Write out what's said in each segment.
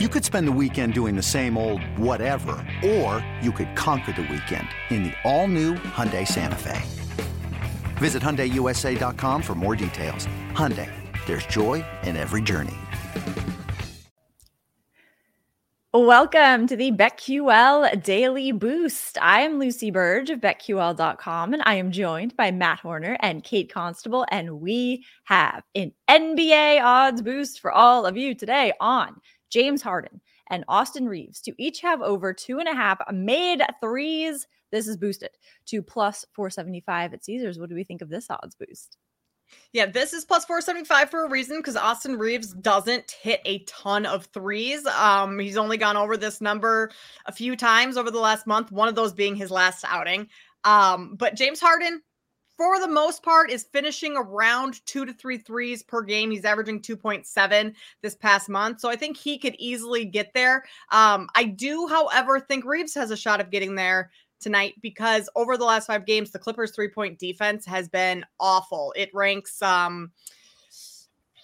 You could spend the weekend doing the same old whatever, or you could conquer the weekend in the all-new Hyundai Santa Fe. Visit HyundaiUSA.com for more details. Hyundai, there's joy in every journey. Welcome to the BetQL Daily Boost. I am Lucy Burge of BetQL.com, and I am joined by Matt Horner and Kate Constable, and we have an NBA odds boost for all of you today on – James Harden, and Austin Reaves to each have over two and a half made threes. This is boosted to plus 475 at Caesars. What do we think of this odds boost? Yeah, this is plus 475 for a reason because Austin Reaves doesn't hit a ton of threes. Um, he's only gone over this number a few times over the last month, one of those being his last outing. Um, but James Harden, for the most part, is finishing around two to three threes per game. He's averaging 2.7 this past month. So I think he could easily get there. Um, I do, however, think Reaves has a shot of getting there tonight because over the last five games, the Clippers' three point defense has been awful. It ranks um,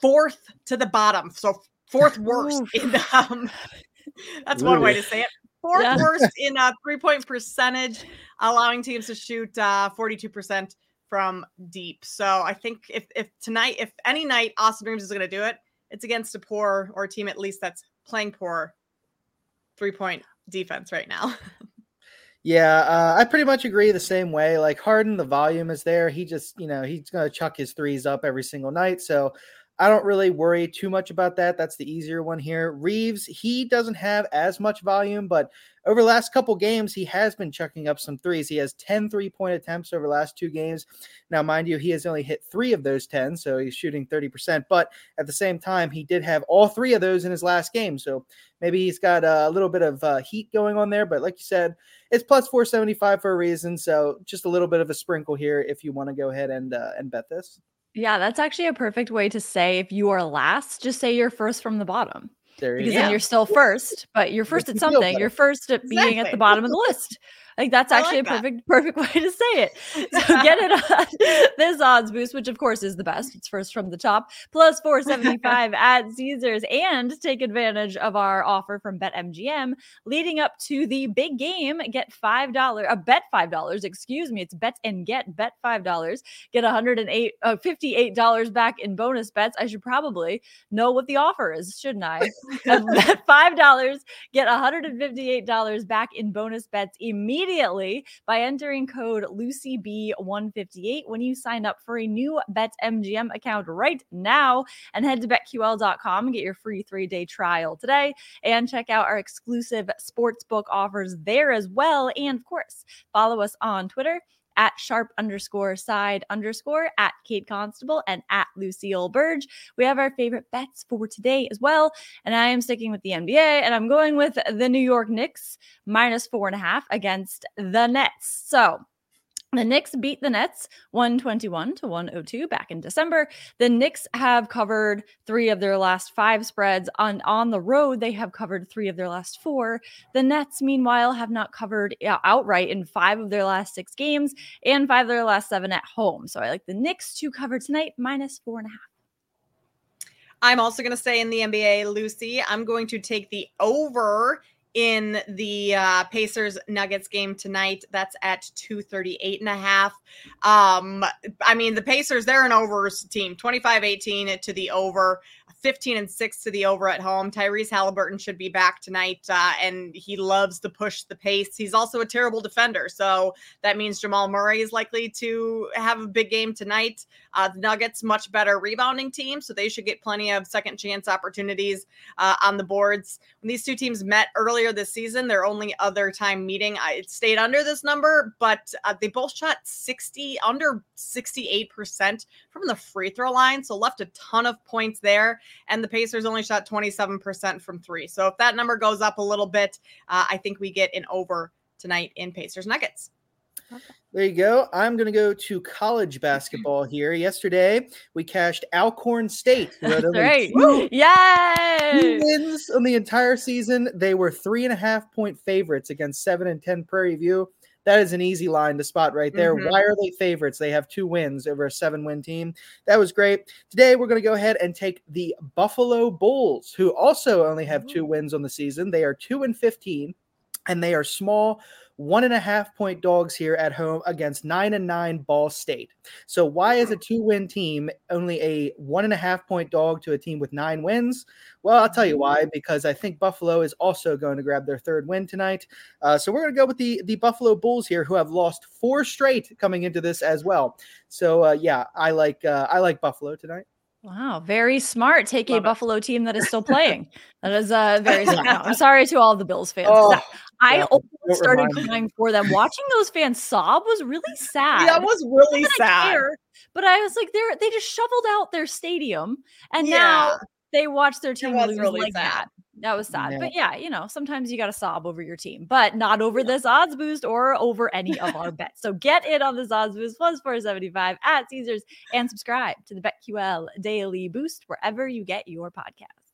fourth to the bottom. So fourth worst in um, that's one way to say it. Fourth yeah. worst in uh, three point percentage, allowing teams to shoot uh, 42% from deep. So I think if if tonight, if any night Austin Reaves is going to do it, it's against a poor or a team at least that's playing poor three point defense right now. yeah, uh, I pretty much agree the same way. Like Harden, the volume is there. He just, you know, he's going to chuck his threes up every single night. So I don't really worry too much about that. That's the easier one here. Reaves, he doesn't have as much volume, but over the last couple games, he has been chucking up some threes. He has 10 three point attempts over the last two games. Now, mind you, he has only hit three of those 10, so he's shooting 30%. But at the same time, he did have all three of those in his last game. So maybe he's got a little bit of uh, heat going on there. But like you said, it's plus 475 for a reason. So just a little bit of a sprinkle here if you want to go ahead and, uh, and bet this. Yeah, that's actually a perfect way to say if you are last, just say you're first from the bottom. There because then you're still first, but you're first at something. You're first at being at the bottom of the list. Like that's actually like a perfect that. perfect way to say it. So get it on this odds boost, which of course is the best. It's first from the top, plus 475 at Caesars, and take advantage of our offer from BetMGM leading up to the big game. Get five dollars, a uh, bet five dollars. Excuse me, it's bet and get bet five dollars. Get 108, uh, 58 dollars back in bonus bets. I should probably know what the offer is, shouldn't I? bet five dollars, get 158 dollars back in bonus bets immediately immediately by entering code LucyB158 when you sign up for a new BetMGM account right now and head to betql.com and get your free three day trial today and check out our exclusive sportsbook offers there as well. And of course, follow us on Twitter at sharp underscore side underscore at Kate Constable and at Lucille Burge. We have our favorite bets for today as well. And I am sticking with the NBA and I'm going with the New York Knicks minus four and a half against the Nets. So the Knicks beat the Nets 121 to 102 back in December. The Knicks have covered three of their last five spreads. On, on the road, they have covered three of their last four. The Nets, meanwhile, have not covered uh, outright in five of their last six games and five of their last seven at home. So I like the Knicks to cover tonight, minus four and a half. I'm also going to say in the NBA, Lucy, I'm going to take the over in the uh, Pacers Nuggets game tonight. That's at 238 and a half. Um, I mean, the Pacers, they're an overs team, 25 18 to the over. 15 and 6 to the over at home. Tyrese Halliburton should be back tonight, uh, and he loves to push the pace. He's also a terrible defender, so that means Jamal Murray is likely to have a big game tonight. Uh, the Nuggets, much better rebounding team, so they should get plenty of second chance opportunities uh, on the boards. When these two teams met earlier this season, their only other time meeting, it stayed under this number, but uh, they both shot 60 under 68% from the free throw line, so left a ton of points there and the Pacers only shot 27% from three. So if that number goes up a little bit, uh, I think we get an over tonight in Pacers Nuggets. There you go. I'm going to go to college basketball here. Yesterday, we cashed Alcorn State. That's right. Yay! wins on the entire season. They were three and a half point favorites against seven and 10 Prairie View. That is an easy line to spot right there. Mm-hmm. Why are they favorites? They have two wins over a seven win team. That was great. Today, we're going to go ahead and take the Buffalo Bulls, who also only have two wins on the season. They are two and 15, and they are small one and a half point dogs here at home against nine and nine Ball State. So, why is a two win team only a one and a half point dog to a team with nine wins? Well, I'll tell you why. Because I think Buffalo is also going to grab their third win tonight. Uh, so, we're going to go with the the Buffalo Bulls here, who have lost four straight coming into this as well. So, uh, yeah, I like uh, I like Buffalo tonight. Wow, very smart. Take Love a it. Buffalo team that is still playing. that is uh, very smart. No, I'm sorry to all the Bills fans. Oh, I yeah, started crying for them. Watching those fans sob was really sad. Yeah, it was really sad. Care, but I was like, they're they just shoveled out their stadium, and yeah. now they watch their team lose really like sad. that. That was sad. Yeah. But yeah, you know, sometimes you got to sob over your team, but not over this odds boost or over any of our bets. So get in on this odds boost plus 475 at Caesars and subscribe to the BetQL Daily Boost wherever you get your podcast.